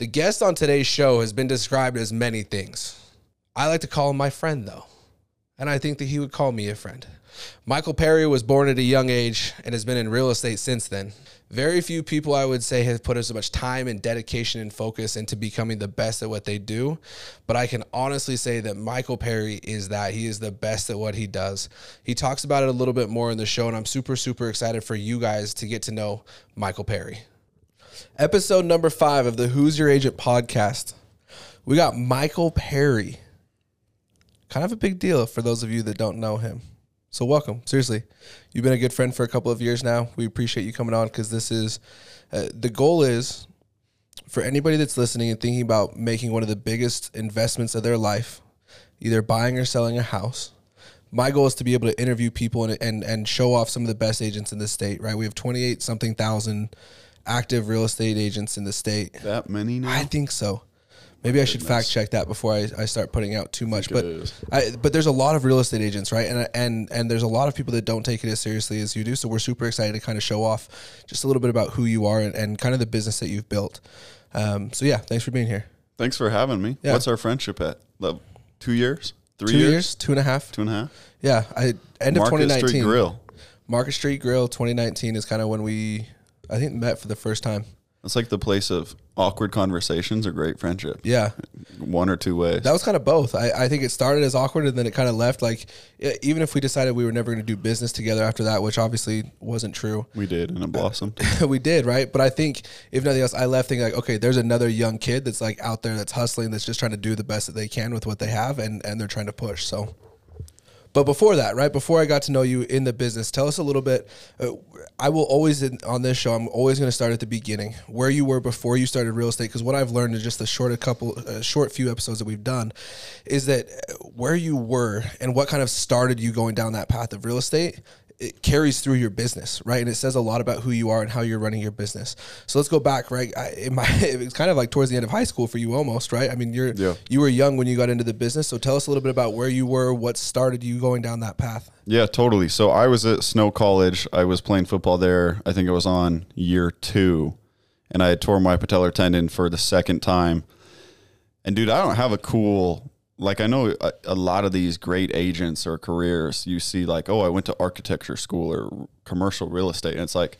The guest on today's show has been described as many things. I like to call him my friend, though, and I think that he would call me a friend. Michael Perry was born at a young age and has been in real estate since then. Very few people, I would say, have put as much time and dedication and focus into becoming the best at what they do. But I can honestly say that Michael Perry is that. He is the best at what he does. He talks about it a little bit more in the show, and I'm super, super excited for you guys to get to know Michael Perry. Episode number five of the Who's Your Agent podcast. We got Michael Perry. Kind of a big deal for those of you that don't know him. So welcome. Seriously, you've been a good friend for a couple of years now. We appreciate you coming on because this is uh, the goal is for anybody that's listening and thinking about making one of the biggest investments of their life, either buying or selling a house. My goal is to be able to interview people and, and and show off some of the best agents in the state. Right, we have twenty eight something thousand active real estate agents in the state. That many now? I think so. Maybe I should fact check that before I, I start putting out too much. But. I, but there's a lot of real estate agents, right? And and and there's a lot of people that don't take it as seriously as you do. So we're super excited to kind of show off just a little bit about who you are and, and kind of the business that you've built. Um, so yeah, thanks for being here. Thanks for having me. Yeah. What's our friendship at? Like, Two years? Three Two years, two and a half. Two and a half? Yeah, I end of Market 2019. Street Grill. Market Street Grill 2019 is kind of when we I think met for the first time. It's like the place of awkward conversations or great friendship. Yeah, One or two ways. That was kind of both. I, I think it started as awkward and then it kind of left. Like, e- even if we decided we were never going to do business together after that, which obviously wasn't true, we did, and it blossomed. we did, right? But I think, if nothing else, I left thinking, like, okay, there's another young kid that's like out there that's hustling, that's just trying to do the best that they can with what they have and, and they're trying to push. So, but before that, right before I got to know you in the business, tell us a little bit. Uh, I will always on this show. I'm always going to start at the beginning, where you were before you started real estate. Because what I've learned in just the short a couple, uh, short few episodes that we've done, is that uh, where you were and what kind of started you going down that path of real estate. It carries through your business, right? And it says a lot about who you are and how you're running your business. So let's go back, right? I, in my, it's kind of like towards the end of high school for you, almost, right? I mean, you're Yeah. you were young when you got into the business. So tell us a little bit about where you were, what started you going down that path. yeah, totally. So I was at Snow College. I was playing football there. I think it was on year two, and I had tore my patellar tendon for the second time. And dude, I don't have a cool like I know a, a lot of these great agents or careers you see like oh I went to architecture school or commercial real estate. And it's like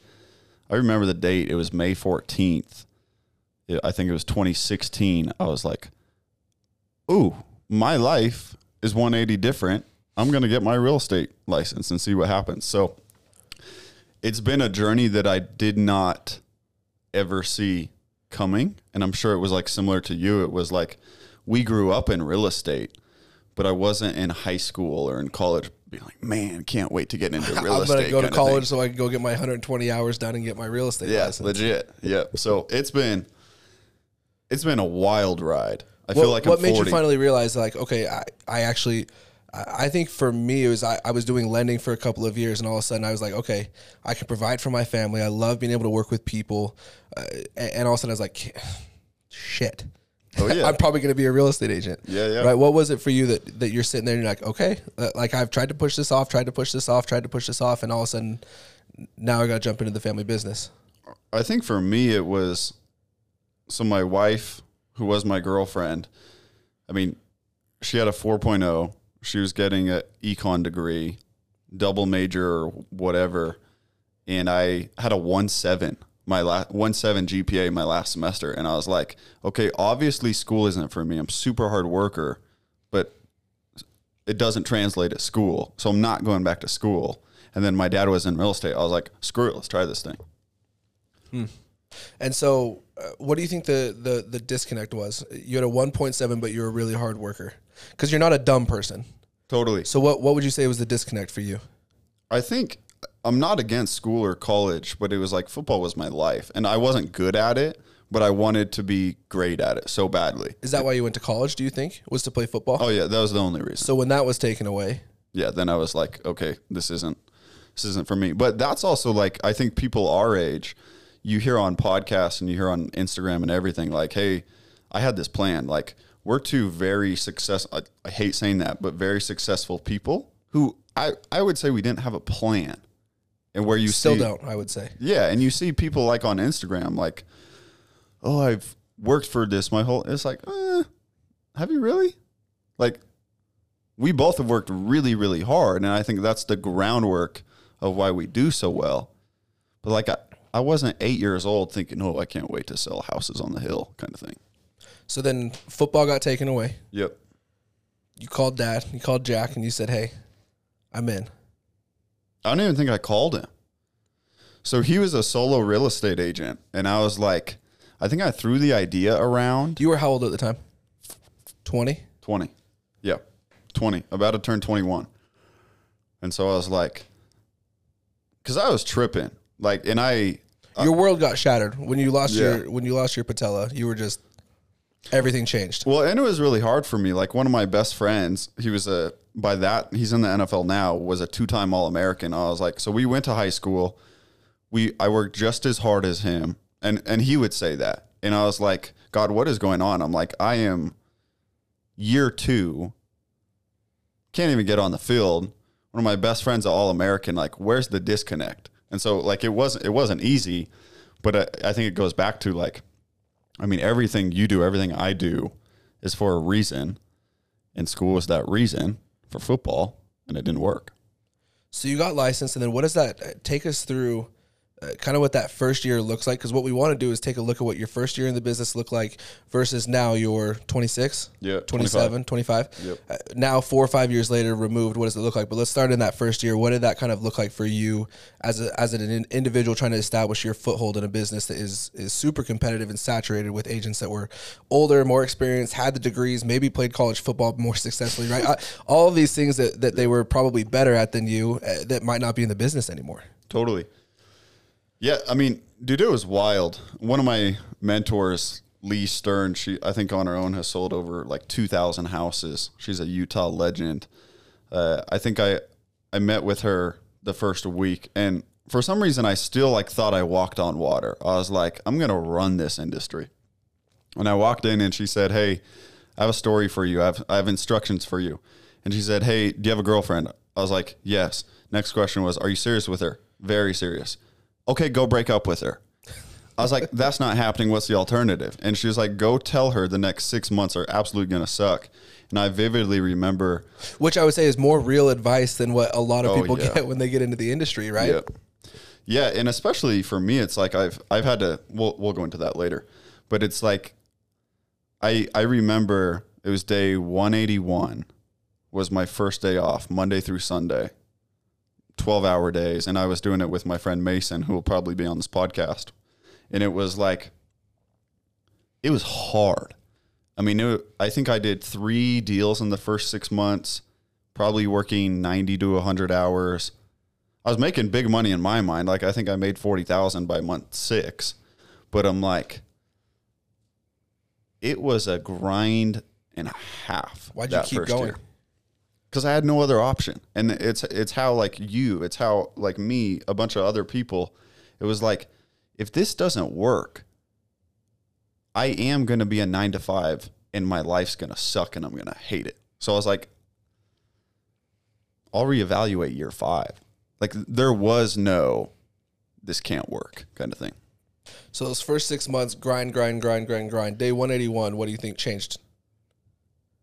I remember the date. It was May 14th I think it was 2016 I was like ooh my life is 180 different. I'm going to get my real estate license and see what happens. So it's been a journey that I did not ever see coming. And I'm sure it was like similar to you. It was like we grew up in real estate, but I wasn't in high school or in college being like, man, can't wait to get into real I'm estate. gonna go to college so I can go get my 120 hours done and get my real estate Yeah, license. legit. Yeah. So it's been it's been a wild ride. I what feel like what I'm made 40. you finally realize like okay I, I actually I I think for me it was I, I was doing lending for a couple of years and all of a sudden I was like okay I can provide for my family I love being able to work with people uh, and, and all of a sudden I was like shit Oh, yeah. I'm probably going to be a real estate agent Yeah, yeah. right what was it for you that that you're sitting there and you're like okay uh, like I've tried to push this off tried to push this off tried to push this off and all of a sudden now I got to jump into the family business I think for me it was so my wife, who was my girlfriend, I mean, she had a 4.0. She was getting an econ degree, double major or whatever, and I had a 1.7 my last 1.7 GPA my last semester and I was like, okay, obviously school isn't for me. I'm super hard worker, but it doesn't translate at school. So I'm not going back to school. And then my dad was in real estate. I was like, screw it, let's try this thing. And so, uh, what do you think the, the the disconnect was? You had a 1.7, but you're a really hard worker because you're not a dumb person. Totally. So, what what would you say was the disconnect for you? I think I'm not against school or college, but it was like football was my life, and I wasn't good at it, but I wanted to be great at it so badly. Is that why you went to college? Do you think was to play football? Oh yeah, that was the only reason. So when that was taken away, yeah, then I was like, okay, this isn't this isn't for me. But that's also like I think people our age, you hear on podcasts and you hear on Instagram and everything like, hey, I had this plan. Like we're two very success. I, I hate saying that, but very successful people who I I would say we didn't have a plan. And where you still see, don't. I would say. yeah, and you see people like on Instagram, like, oh, I've worked for this my whole. It's like, uh, have you really? Like, we both have worked really, really hard, and I think that's the groundwork of why we do so well. But like, I, I wasn't eight years old thinking, oh, I can't wait to sell houses on the hill, kind of thing. So then football got taken away. Yep. You called dad, you called Jack, and you said, hey, I'm in. I don't even think I called him. So he was a solo real estate agent, and I was like, I think I threw the idea around. You were how old at the time? 20? 20. Yeah. 20. About to turn 21. And so I was like, because I was tripping. Like, and I, Your world got shattered when you lost Yeah. your when you lost your patella. You were just everything changed. well, and it was really hard for me. Like, one of my best friends, he was a, by that, he's in the NFL now, was a two time All American. I was like, so we went to high school. We, I worked just as hard as him. And, and he would say that. And I was like, God, what is going on? I'm like, I am year two, can't even get on the field. One of my best friends, an All American, like, where's the disconnect? And so, like, it wasn't it wasn't easy, but I, I think it goes back to like, I mean, everything you do, everything I do, is for a reason, and school is that reason for football, and it didn't work. So you got licensed, and then what does that uh, take us through? Uh, kind of what that first year looks like, because what we want to do is take a look at what your first year in the business looked like versus now you're 26, Yeah, 27, 25. Yep. Uh, now, four or five years later, removed, what does it look like? But let's start in that first year. What did that kind of look like for you as a, as an individual trying to establish your foothold in a business that is is super competitive and saturated with agents that were older, more experienced, had the degrees, maybe played college football more successfully, right? I, all of these things that, that they were probably better at than you uh, that might not be in the business anymore. Totally. Yeah, I mean, dude, it was wild. One of my mentors, Lee Stern, she I think on her own has sold over like two thousand houses. She's a Utah legend. Uh, I think I I met with her the first week, and for some reason, I still like thought I walked on water. I was like, I'm gonna run this industry. And I walked in, and she said, "Hey, I have a story for you. I have I have instructions for you." And she said, "Hey, do you have a girlfriend?" I was like, "Yes." Next question was, "Are you serious with her?" Very serious. Okay, go break up with her. I was like, "That's not happening. What's the alternative?" And she was like, "Go tell her the next six months are absolutely gonna suck." And I vividly remember, Which I would say is more real advice than what a lot of Oh, people yeah. get when they get into the industry, right? Yeah. Yeah, and especially for me, it's like I've I've had to. We'll we'll go into that later, but it's like I I remember it was day one eighty one was my first day off, Monday through Sunday, twelve hour days, and I was doing it with my friend Mason, who will probably be on this podcast, and it was like it was hard. I mean, it, I think I did three deals in the first six months, probably working ninety to hundred hours. I was making big money in my mind. Like I think I made forty thousand by month six, but I'm like, it was a grind and a half. Why'd you keep going? Because I had no other option, and it's it's how like you, it's how like me, a bunch of other people. It was like, if this doesn't work, I am going to be a nine to five, and my life's going to suck, and I'm going to hate it. So I was like, I'll reevaluate year five. Like there was no, this can't work kind of thing. So those first six months, grind, grind, grind, grind, grind. Day one eighty one. What do you think changed?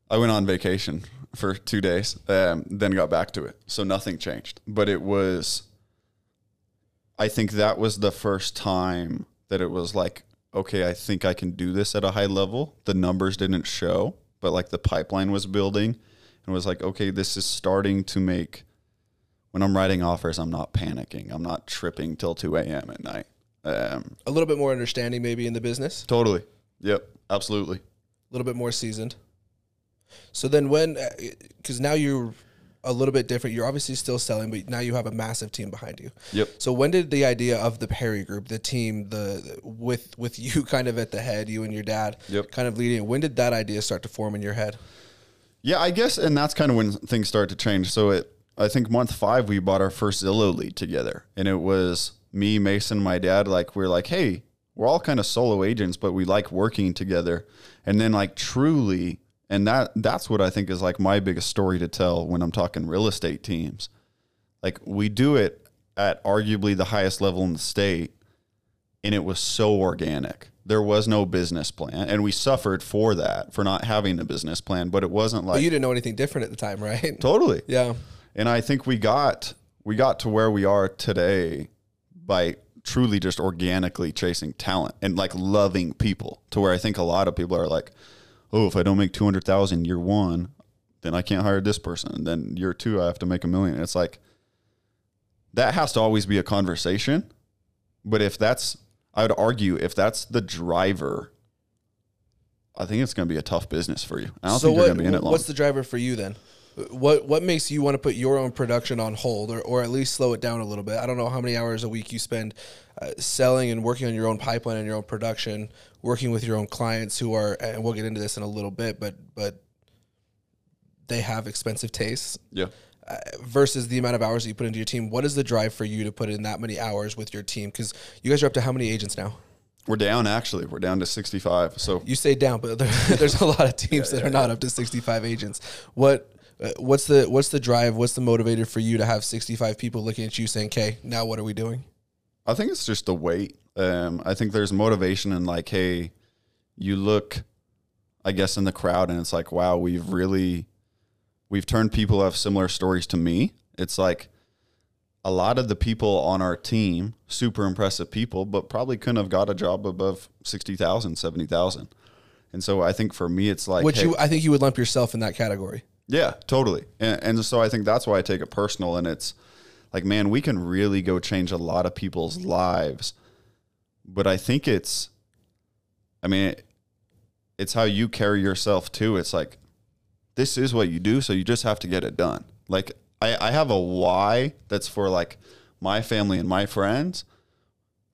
I went on vacation for two days, um, then got back to it. So nothing changed. But it was, I think that was the first time that it was like, okay, I think I can do this at a high level. The numbers didn't show, but like the pipeline was building and was like, okay, this is starting to make, when I'm writing offers, I'm not panicking. I'm not tripping till 2 a.m. at night. Um, A little bit more understanding, maybe in the business. totally. Yep. Absolutely. A little bit more seasoned. So then, when uh, because now you're a little bit different. You're obviously still selling, but now you have a massive team behind you. Yep. So when did the idea of the Perry Group, the team, the with with you kind of at the head, you and your dad, Yep. kind of leading? When did that idea start to form in your head? Yeah, I guess, and that's kind of when things start to change. So it, I think month five we bought our first Zillow lead together, and it was me, Mason, my dad. Like we are like, hey, we're all kind of solo agents, but we like working together. And then like truly, and that that's what I think is like my biggest story to tell when I'm talking real estate teams. Like we do it at arguably the highest level in the state, and it was so organic. There was no business plan, and we suffered for that for not having a business plan. But it wasn't But like you didn't know anything different at the time, right? totally. Yeah. And I think we got we got to where we are today by truly just organically chasing talent and like loving people to where I think a lot of people are like, oh, if I don't make 200,000 year one, then I can't hire this person. And then year two, I have to make a million. It's like, that has to always be a conversation. But if that's, I would argue, if that's the driver, I think it's going to be a tough business for you. I don't so think what, you're going to be in it long. what's the driver for you then? What what makes you want to put your own production on hold or, or at least slow it down a little bit? I don't know how many hours a week you spend uh, selling and working on your own pipeline and your own production, working with your own clients who are and we'll get into this in a little bit, but but they have expensive tastes yeah. uh, versus the amount of hours that you put into your team. What is the drive for you to put in that many hours with your team? Because you guys are up to how many agents now? We're down actually. We're down to 65. So You say down, but there, there's a lot of teams that are not up to 65 agents. What uh, what's the what's the drive? What's the motivator for you to have 65 people looking at you saying, "Okay, now what are we doing?" I think it's just the weight. Um, I think there's motivation in like, hey, you look, I guess, in the crowd, and it's like, wow, we've really, we've turned people who have similar stories to me. It's like a lot of the people on our team, super impressive people, but probably couldn't have got a job above 60,000, 70,000. And so I think for me, it's like, Which hey, you I think you would lump yourself in that category. Yeah, totally. And, and so I think that's why I take it personal. And it's like, man, we can really go change a lot of people's lives. But I think it's, I mean, it, it's how you carry yourself too. It's like, this is what you do. So you just have to get it done. Like, I, I have a why that's for like my family and my friends.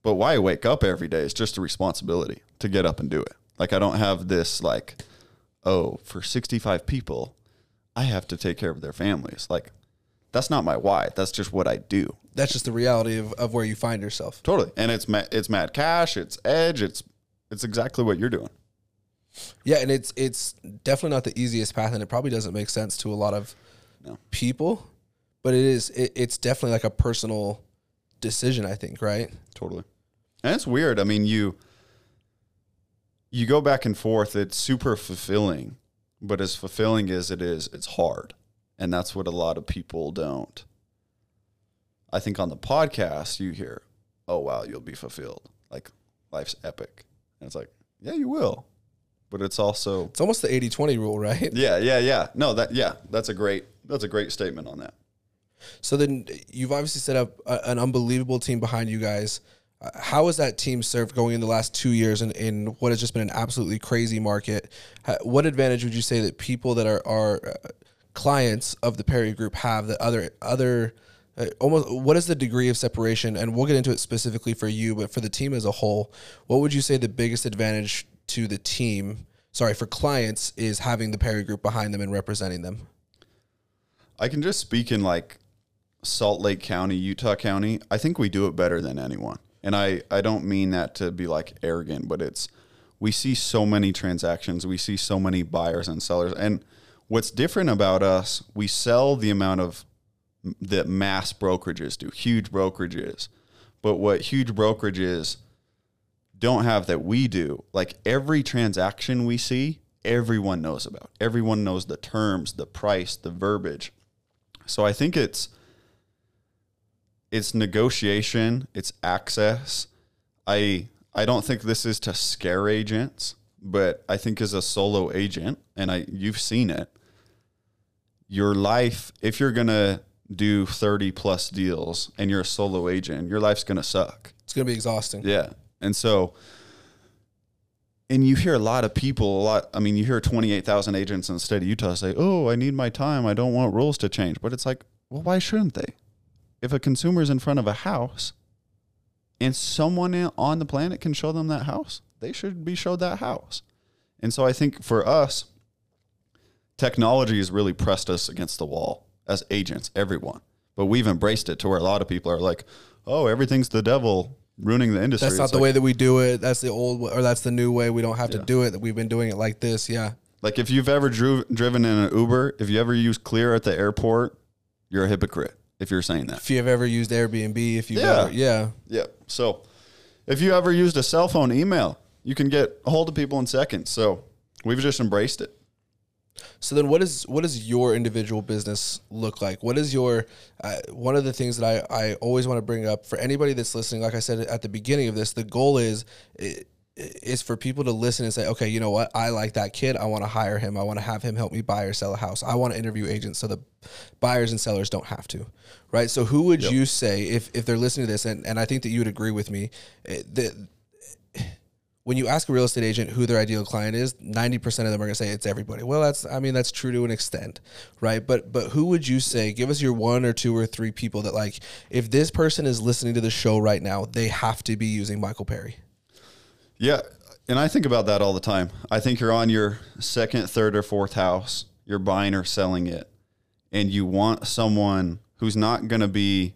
But why I wake up every day is just a responsibility to get up and do it. Like, I don't have this, like, oh, for 65 people, I have to take care of their families. Like, that's not my why. That's just what I do. That's just the reality of, of where you find yourself. Totally. And it's ma- it's Mad Cash, it's Edge, it's it's exactly what you're doing. Yeah, and it's it's definitely not the easiest path, and it probably doesn't make sense to a lot of No. people. But it is it, it's definitely like a personal decision. I think, right? Totally. And it's weird. I mean, you you go back and forth. It's super fulfilling, but as fulfilling as it is, it's hard. And that's what a lot of people don't. I think on the podcast you hear, "Oh wow, you'll be fulfilled. Like life's epic." And it's like, "Yeah, you will." But it's also It's almost the 80-20 rule, right? Yeah, yeah, yeah. No, that yeah, that's a great that's a great statement on that. So then you've obviously set up a, an unbelievable team behind you guys. How has that team served going in the last two years in, in what has just been an absolutely crazy market? What advantage would you say that people that are, are uh, clients of the Perry Group have that other other uh, almost what is the degree of separation? And we'll get into it specifically for you, but for the team as a whole, what would you say the biggest advantage to the team? Sorry, for clients is having the Perry Group behind them and representing them. I can just speak in like Salt Lake County, Utah County. I think we do it better than anyone. And I, I don't mean that to be like arrogant, but it's we see so many transactions, we see so many buyers and sellers. And what's different about us, we sell the amount of that mass brokerages do, huge brokerages. But what huge brokerages don't have that we do, like every transaction we see, everyone knows about. Everyone knows the terms, the price, the verbiage. So I think it's it's negotiation, it's access. I I don't think this is to scare agents, but I think as a solo agent, and I you've seen it, your life, if you're gonna do 30 plus deals and you're a solo agent, your life's gonna suck. It's going to be exhausting. Yeah. And so, and you hear a lot of people, a lot, I mean, you hear 28,000 agents in the state of Utah say, oh, I need my time. I don't want rules to change. But it's like, well, why shouldn't they? If a consumer is in front of a house and someone on the planet can show them that house, they should be showed that house. And so I think for us, technology has really pressed us against the wall as agents, everyone. But we've embraced it to where a lot of people are like, oh, everything's the devil ruining the industry. That's not It's the like, way that we do it. That's the old, or that's the new way. We don't have to do it. That we've been doing it like this. Yeah. Like if you've ever drew, driven in an Uber, if you ever use Clear at the airport, you're a hypocrite if you're saying that. If you've ever used Airbnb, if you've Yeah. ever, yeah, Yeah. So if you ever used a cell phone, email. You can get a hold of people in seconds. So we've just embraced it. So then, what is what does your individual business look like? What is your uh, one of the things that I, I always want to bring up for anybody that's listening? Like I said at the beginning of this, the goal is is for people to listen and say, okay, you know what? I like that kid. I want to hire him. I want to have him help me buy or sell a house. I want to interview agents so the buyers and sellers don't have to, right? So who would yep. you say if, if they're listening to this, and, and I think that you would agree with me, eh, that when you ask a real estate agent who their ideal client is, 90% of them are going to say it's everybody. Well, that's, I mean, that's true to an extent, right? But, but who would you say, give us your one or two or three people that like, if this person is listening to the show right now, they have to be using Michael Perry. Yeah. And I think about that all the time. I think you're on your second, third, or fourth house, you're buying or selling it, and you want someone who's not going to be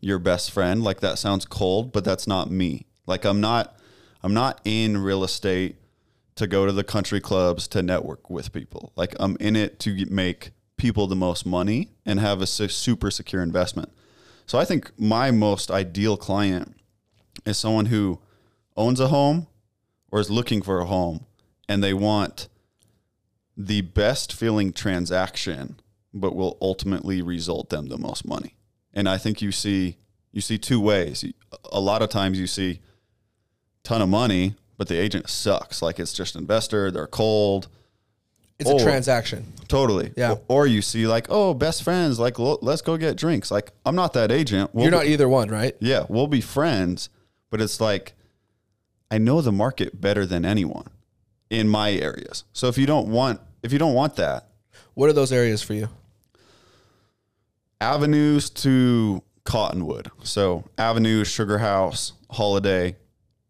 your best friend. Like that sounds cold, but that's not me. Like I'm not, I'm not in real estate to go to the country clubs to network with people. Like I'm in it to make people the most money and have a super secure investment. So I think my most ideal client is someone who owns a home or is looking for a home and they want the best feeling transaction but will ultimately result them the most money. And I think you see you see two ways. A lot of times you see ton of money, but the agent sucks. Like it's just investor, they're cold. It's or, a transaction. Totally. Yeah. Or, or, you see like, oh, best friends, like let's go get drinks. Like I'm not that agent. We'll You're not be, either one, right? Yeah, we'll be friends, but it's like I know the market better than anyone in my areas. So if you don't want if you don't want that, what are those areas for you? Avenues to Cottonwood. So Avenues, Sugar House, Holladay.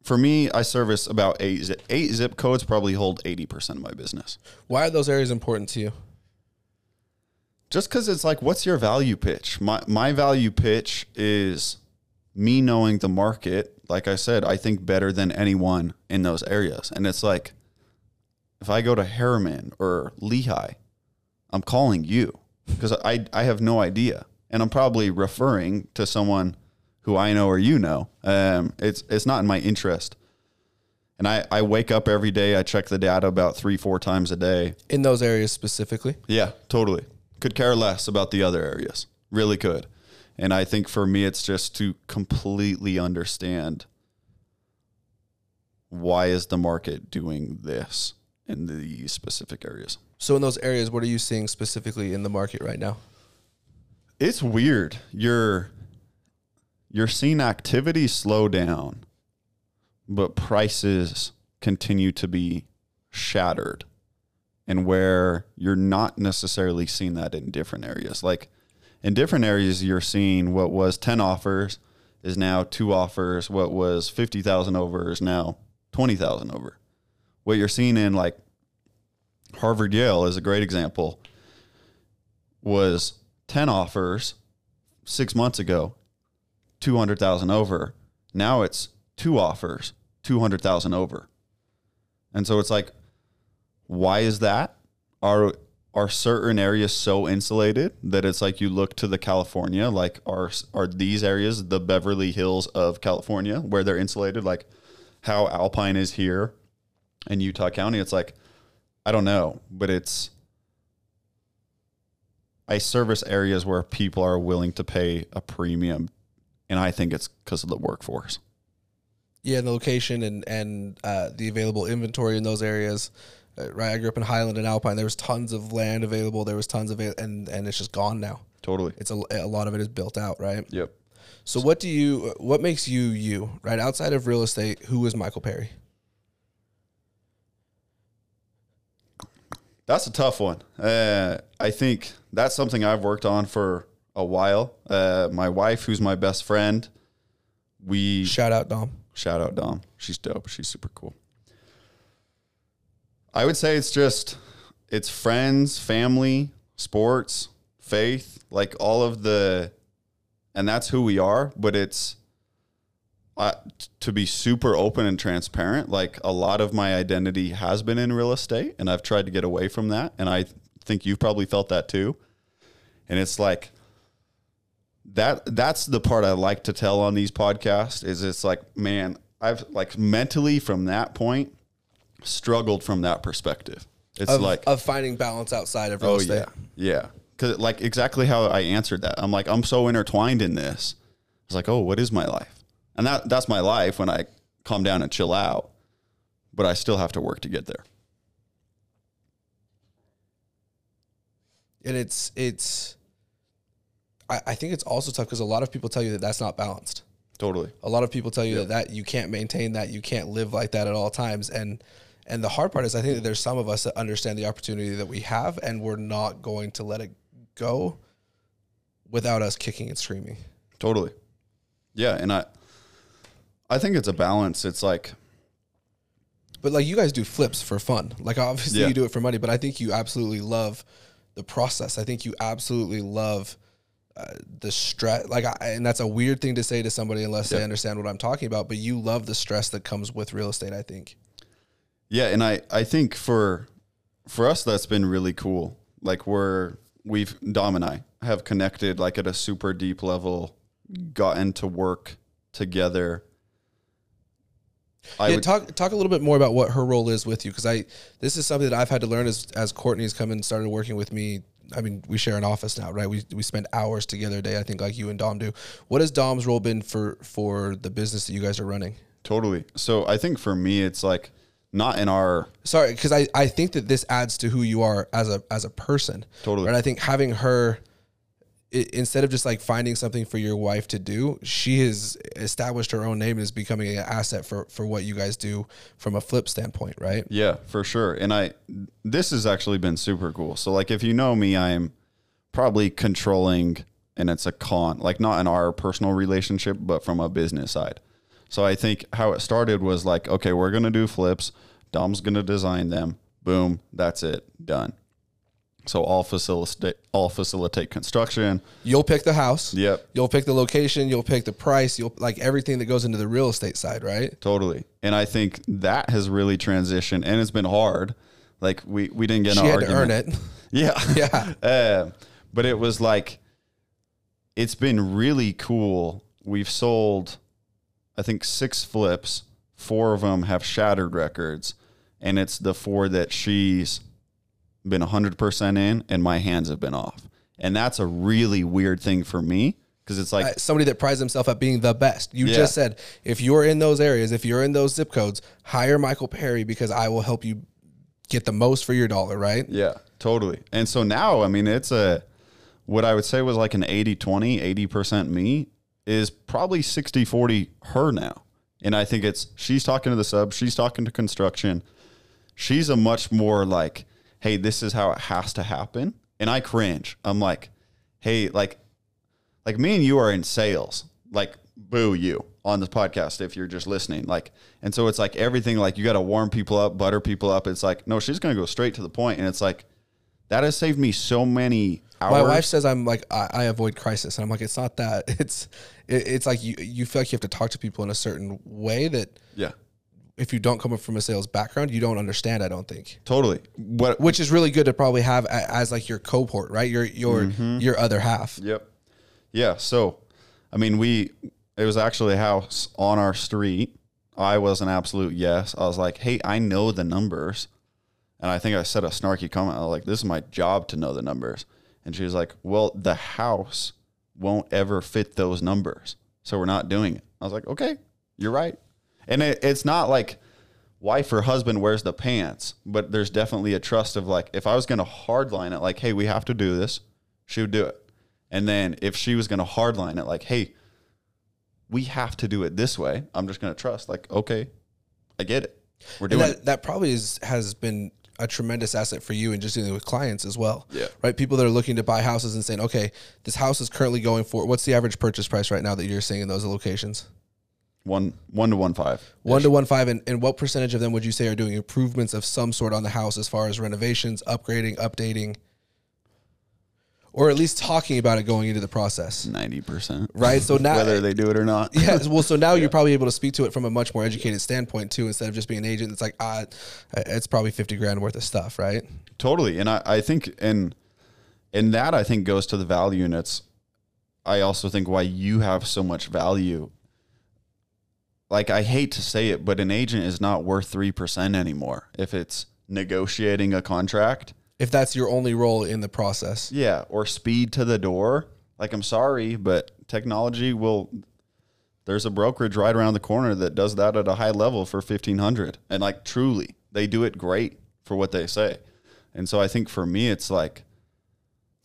For me, I service about eight eight zip codes. Probably hold eighty percent of my business. Why are those areas important to you? Just because it's like, what's your value pitch? My my value pitch is me knowing the market like I said, I think better than anyone in those areas. And it's like, if I go to Herriman or Lehi, I'm calling you because I, I have no idea. And I'm probably referring to someone who I know or you know. Um, it's, it's not in my interest. And I, I wake up every day, I check the data about three, four times a day. In those areas specifically? Yeah, totally. Could care less about the other areas. Really could. And I think for me, it's just to completely understand why is the market doing this in these specific areas. So in those areas, what are you seeing specifically in the market right now? It's weird. You're you're seeing activity slow down, but prices continue to be shattered. And where you're not necessarily seeing that in different areas. Like in different areas, you're seeing what was 10 offers is now two offers. What was 50,000 over is now 20,000 over. What you're seeing in like Harvard Yale is a great example was 10 offers 6 months ago 200,000 over. Now it's two offers 200,000 over. And so it's like why is that? Are are certain areas so insulated that it's like you look to the California, like are are these areas the Beverly Hills of California where they're insulated, like how Alpine is here in Utah County? It's like I don't know, but it's I service areas where people are willing to pay a premium, and I think it's because of the workforce. Yeah, the location and and uh, the available inventory in those areas right, I grew up in Highland and Alpine. There was tons of land available. There was tons of it, and and it's just gone now. Totally, it's a, a lot of it is built out, right? Yep. So what do you? What makes you you? Right outside of real estate, who is Michael Perry? That's a tough one. Uh, I think that's something I've worked on for a while. Uh, my wife, who's my best friend, we shout out Dom. Shout out Dom. She's dope. She's super cool. I would say it's just it's friends, family, sports, faith, like all of the, and that's who we are. But it's uh, to be super open and transparent. Like a lot of my identity has been in real estate, and I've tried to get away from that. And I think you've probably felt that too. And it's like that. That's the part I like to tell on these podcasts. Is it's like, man, I've like mentally from that point struggled from that perspective. It's Of, like of finding balance outside of real oh estate. yeah, yeah. Because like exactly how I answered that. I'm like I'm so intertwined in this. It's like oh, what is my life? And that that's my life when I calm down and chill out. But I still have to work to get there. and it's it's I, I think it's also tough because a lot of people tell you that that's not balanced Totally. a lot of people tell you that, that you can't maintain that you can't live like that at all times and and the hard part is i think that there's some of us that understand the opportunity that we have and we're not going to let it go without us kicking and screaming Totally. Yeah, and I I think it's a balance. It's like but like you guys do flips for fun like obviously Yeah. you do it for money but i think you absolutely love the process i think you absolutely love uh, the stress like I, and that's a weird thing to say to somebody unless they understand what i'm talking about but you love the stress that comes with real estate i think Yeah, and I I think for for us that's been really cool. Like we're we've Dom and I have connected like at a super deep level, gotten to work together. I yeah, would talk talk a little bit more about what her role is with you because I this is something that I've had to learn as as Courtney's come and started working with me. I mean, we share an office now, right? We we spend hours together a day. I think like you and Dom do. What has Dom's role been for for the business that you guys are running? totally. So I think for me it's like not in our Sorry, because I, I think that this adds to who you are as a as a person. Totally. And I think having her i- instead of just like finding something for your wife to do, she has established her own name and is becoming an asset for for what you guys do from a flip standpoint, right? Yeah, for sure. And I this has actually been super cool. So like if you know me, I'm probably controlling and it's a con, like not in our personal relationship, but from a business side. So I think how it started was like, okay, we're gonna do flips. Dom's gonna design them. Boom, that's it, done. So I'll facilitate I'll facilitate construction. You'll pick the house. Yep. You'll pick the location. You'll pick the price. You'll like everything that goes into the real estate side, right? Totally. And I think that has really transitioned and it's been hard. Like we, we didn't get She an had argument. to earn it. Yeah. Yeah. Uh, but it was like, it's been really cool. We've sold, I think, six flips. Four of them have shattered records. And it's the four that she's been 100% in, and my hands have been off. And that's a really weird thing for me because it's like, Uh, Somebody that prides himself at being the best. You Yeah. just said if you're in those areas, if you're in those zip codes, hire Michael Perry because I will help you get the most for your dollar, right? Yeah, totally. And so now, I mean, it's a what I would say was like an 80 20, 80% me is probably 60 40 her now. And I think it's she's talking to the sub, she's talking to construction. She's a much more like, hey, this is how it has to happen. And I cringe. I'm like, hey, like, like me and you are in sales. Like, boo you on this podcast if you're just listening. Like, and so it's like everything, like you got to warm people up, butter people up. It's like, no, she's going to go straight to the point. And it's like, that has saved me so many hours. My wife says I'm like I, I avoid crisis, and I'm like it's not that. It's it, it's like you you feel like you have to talk to people in a certain way that yeah, if you don't come up from a sales background, you don't understand. I don't think. totally. What, Which is really good to probably have as like your cohort, right? Your your Mm-hmm. your other half. Yep. Yeah. So, I mean, we, it was actually a house on our street. I was an absolute yes. I was like, hey, I know the numbers. And I think I said a snarky comment. I was like, this is my job to know the numbers. And she was like, well, the house won't ever fit those numbers. So we're not doing it. I was like, okay, you're right. And it, it's not like wife or husband wears the pants, but there's definitely a trust of like, if I was going to hardline it, like, hey, we have to do this, she would do it. And then if she was going to hardline it, like, hey, we have to do it this way, I'm just going to trust, like, okay, I get it. We're And doing that, that probably is has been a tremendous asset for you and just dealing with clients as well. Yeah. Right. People that are looking to buy houses and saying, okay, this house is currently going for what's the average purchase price right now that you're seeing in those locations? one one to one five. One to one five, and, and what percentage of them would you say are doing improvements of some sort on the house as far as renovations, upgrading, updating, or at least talking about it going into the process? Ninety percent, Right. So now, whether they do it or not. yeah. Well, so now you're probably able to speak to it from a much more educated standpoint too, instead of just being an agent. It's like ah, it's probably fifty grand worth of stuff, right? totally. And I, I think, and and that I think goes to the value, and it's. I also think why you have so much value. like I hate to say it, but an agent is not worth 3% anymore if it's negotiating a contract. If that's your only role in the process. Yeah, or speed to the door. Like I'm sorry, but technology will there's a brokerage right around the corner that does that at a high level for 1500 and like truly they do it great for what they say. And so I think for me it's like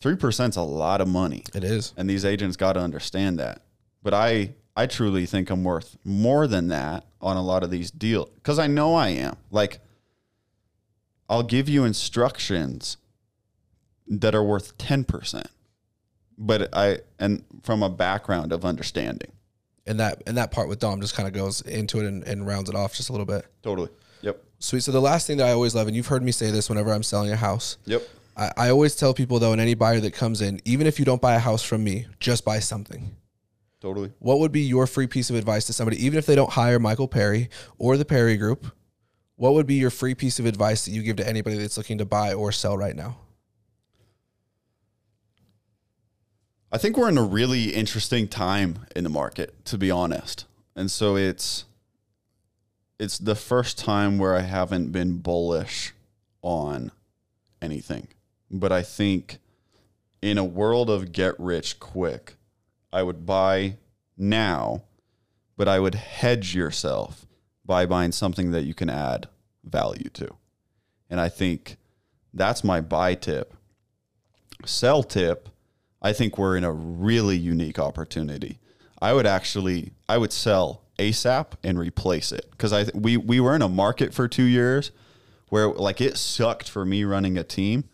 3% is a lot of money It is. and these agents got to understand that. But I I truly think I'm worth more than that on a lot of these deals cuz I know I am. Like I'll give you instructions that are worth 10%. But I and from a background of understanding. And that and that part with Dom just kind of goes into it and, and rounds it off just a little bit. Totally. Yep. Sweet. So the last thing that I always love, and you've heard me say this whenever I'm selling a house. Yep. I, I always tell people though, and any buyer that comes in, even if you don't buy a house from me, just buy something. Totally. What would be your free piece of advice to somebody, even if they don't hire Michael Perry or the Perry Group? What would be your free piece of advice that you give to anybody that's looking to buy or sell right now? I think we're in a really interesting time in the market, to be honest. And so it's it's the first time where I haven't been bullish on anything. But I think in a world of get rich quick, I would buy now, but I would hedge yourself by buying something that you can add value to. And I think that's my buy tip. Sell tip, I think we're in a really unique opportunity. I would actually I would sell ASAP and replace it because I we we were in a market for 2 years where like it sucked for me running a team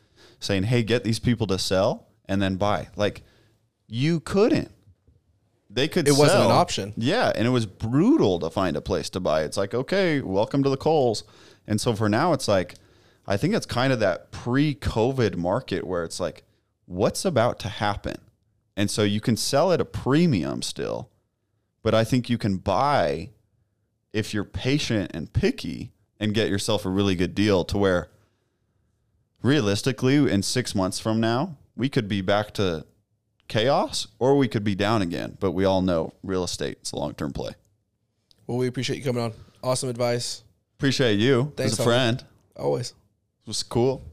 saying, "Hey, get these people to sell and then buy." Like you couldn't. They could It wasn't an option. Yeah, and it was brutal to find a place to buy. It's like, okay, welcome to the Coles. And so for now, it's like, I think it's kind of that pre-COVID market where it's like, what's about to happen? And so you can sell at a premium still, but I think you can buy if you're patient and picky and get yourself a really good deal to where realistically in six months from now, we could be back to chaos or we could be down again. But we all know real estate is a long term play. Well, we appreciate you coming on. Awesome advice. Appreciate you Thanks, as a friend. Always. It was cool.